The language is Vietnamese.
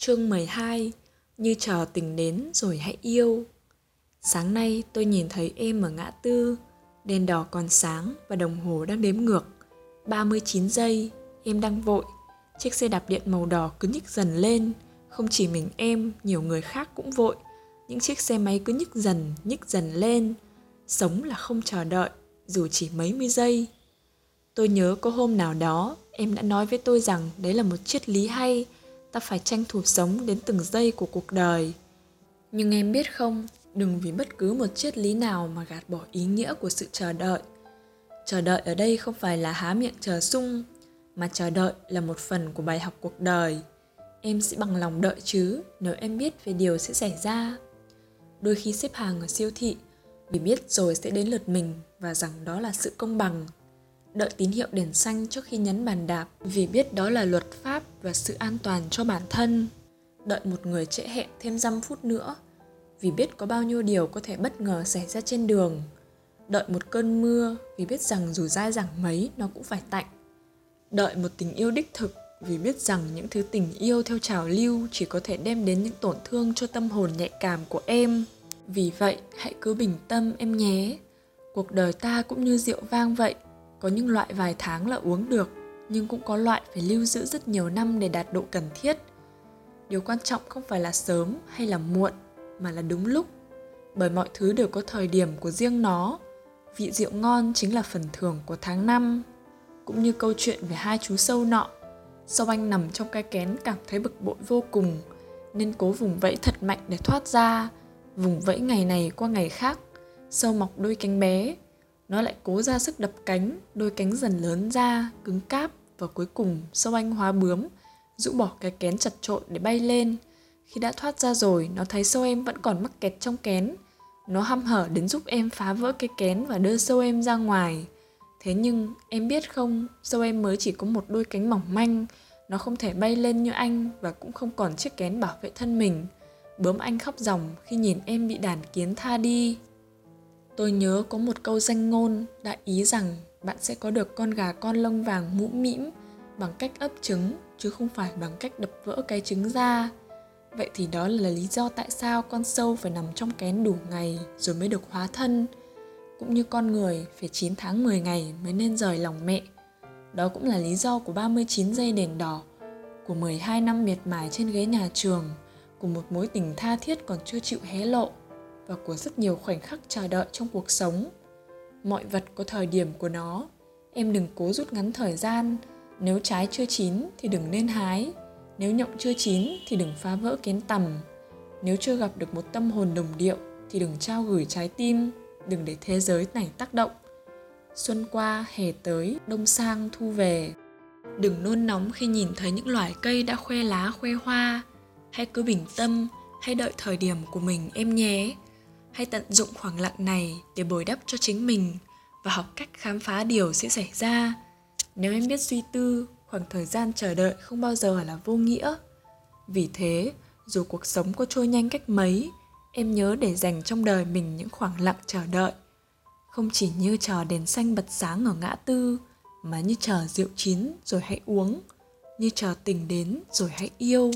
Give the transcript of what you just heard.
Chương 12 Như chờ tình đến rồi hãy yêu. Sáng nay tôi nhìn thấy em ở ngã tư Đèn đỏ còn sáng và đồng hồ đang đếm ngược. 39 giây, em đang vội. Chiếc xe đạp điện màu đỏ cứ nhích dần lên. Không chỉ mình em, nhiều người khác cũng vội. Những chiếc xe máy cứ nhích dần, nhích dần lên. Sống là không chờ đợi, dù chỉ mấy mươi giây. Tôi nhớ có hôm nào đó em đã nói với tôi rằng đấy là một triết lý hay ta phải tranh thủ sống đến từng giây của cuộc đời. Nhưng em biết không, đừng vì bất cứ một triết lý nào mà gạt bỏ ý nghĩa của sự chờ đợi. Chờ đợi ở đây không phải là há miệng chờ sung, mà chờ đợi là một phần của bài học cuộc đời. Em sẽ bằng lòng đợi chứ, nếu em biết về điều sẽ xảy ra. Đôi khi xếp hàng ở siêu thị, vì biết rồi sẽ đến lượt mình và rằng đó là sự công bằng đợi tín hiệu đèn xanh trước khi nhấn bàn đạp vì biết đó là luật pháp và sự an toàn cho bản thân. Đợi một người trễ hẹn thêm dăm phút nữa, vì biết có bao nhiêu điều có thể bất ngờ xảy ra trên đường. Đợi một cơn mưa, vì biết rằng dù dai dẳng mấy, nó cũng phải tạnh. Đợi một tình yêu đích thực, vì biết rằng những thứ tình yêu theo trào lưu chỉ có thể đem đến những tổn thương cho tâm hồn nhạy cảm của em. Vì vậy, hãy cứ bình tâm em nhé. Cuộc đời ta cũng như rượu vang vậy có những loại vài tháng là uống được, nhưng cũng có loại phải lưu giữ rất nhiều năm để đạt độ cần thiết. Điều quan trọng không phải là sớm hay là muộn, mà là đúng lúc. Bởi mọi thứ đều có thời điểm của riêng nó. Vị rượu ngon chính là phần thưởng của tháng năm. Cũng như câu chuyện về hai chú sâu nọ sâu anh nằm trong cái kén cảm thấy bực bội vô cùng, nên cố vùng vẫy thật mạnh để thoát ra, vùng vẫy ngày này qua ngày khác, sâu mọc đôi cánh bé nó lại cố ra sức đập cánh, đôi cánh dần lớn ra, cứng cáp và cuối cùng sâu anh hóa bướm, rũ bỏ cái kén chặt trội để bay lên. Khi đã thoát ra rồi, nó thấy sâu em vẫn còn mắc kẹt trong kén. Nó hăm hở đến giúp em phá vỡ cái kén và đưa sâu em ra ngoài. Thế nhưng, em biết không, sâu em mới chỉ có một đôi cánh mỏng manh. Nó không thể bay lên như anh và cũng không còn chiếc kén bảo vệ thân mình. Bướm anh khóc ròng khi nhìn em bị đàn kiến tha đi. Tôi nhớ có một câu danh ngôn đại ý rằng bạn sẽ có được con gà con lông vàng mũ mĩm bằng cách ấp trứng chứ không phải bằng cách đập vỡ cái trứng ra. Vậy thì đó là lý do tại sao con sâu phải nằm trong kén đủ ngày rồi mới được hóa thân. Cũng như con người phải 9 tháng 10 ngày mới nên rời lòng mẹ. Đó cũng là lý do của 39 giây đèn đỏ, của 12 năm miệt mài trên ghế nhà trường, của một mối tình tha thiết còn chưa chịu hé lộ và của rất nhiều khoảnh khắc chờ đợi trong cuộc sống. Mọi vật có thời điểm của nó. Em đừng cố rút ngắn thời gian. Nếu trái chưa chín thì đừng nên hái. Nếu nhộng chưa chín thì đừng phá vỡ kén tầm. Nếu chưa gặp được một tâm hồn đồng điệu thì đừng trao gửi trái tim. Đừng để thế giới này tác động. Xuân qua, hè tới, đông sang, thu về. Đừng nôn nóng khi nhìn thấy những loài cây đã khoe lá, khoe hoa. Hãy cứ bình tâm, hãy đợi thời điểm của mình, em nhé hãy tận dụng khoảng lặng này để bồi đắp cho chính mình và học cách khám phá điều sẽ xảy ra. Nếu em biết suy tư, khoảng thời gian chờ đợi không bao giờ là vô nghĩa. Vì thế, dù cuộc sống có trôi nhanh cách mấy, em nhớ để dành trong đời mình những khoảng lặng chờ đợi. Không chỉ như chờ đèn xanh bật sáng ở ngã tư, mà như chờ rượu chín rồi hãy uống, như chờ tình đến rồi hãy yêu.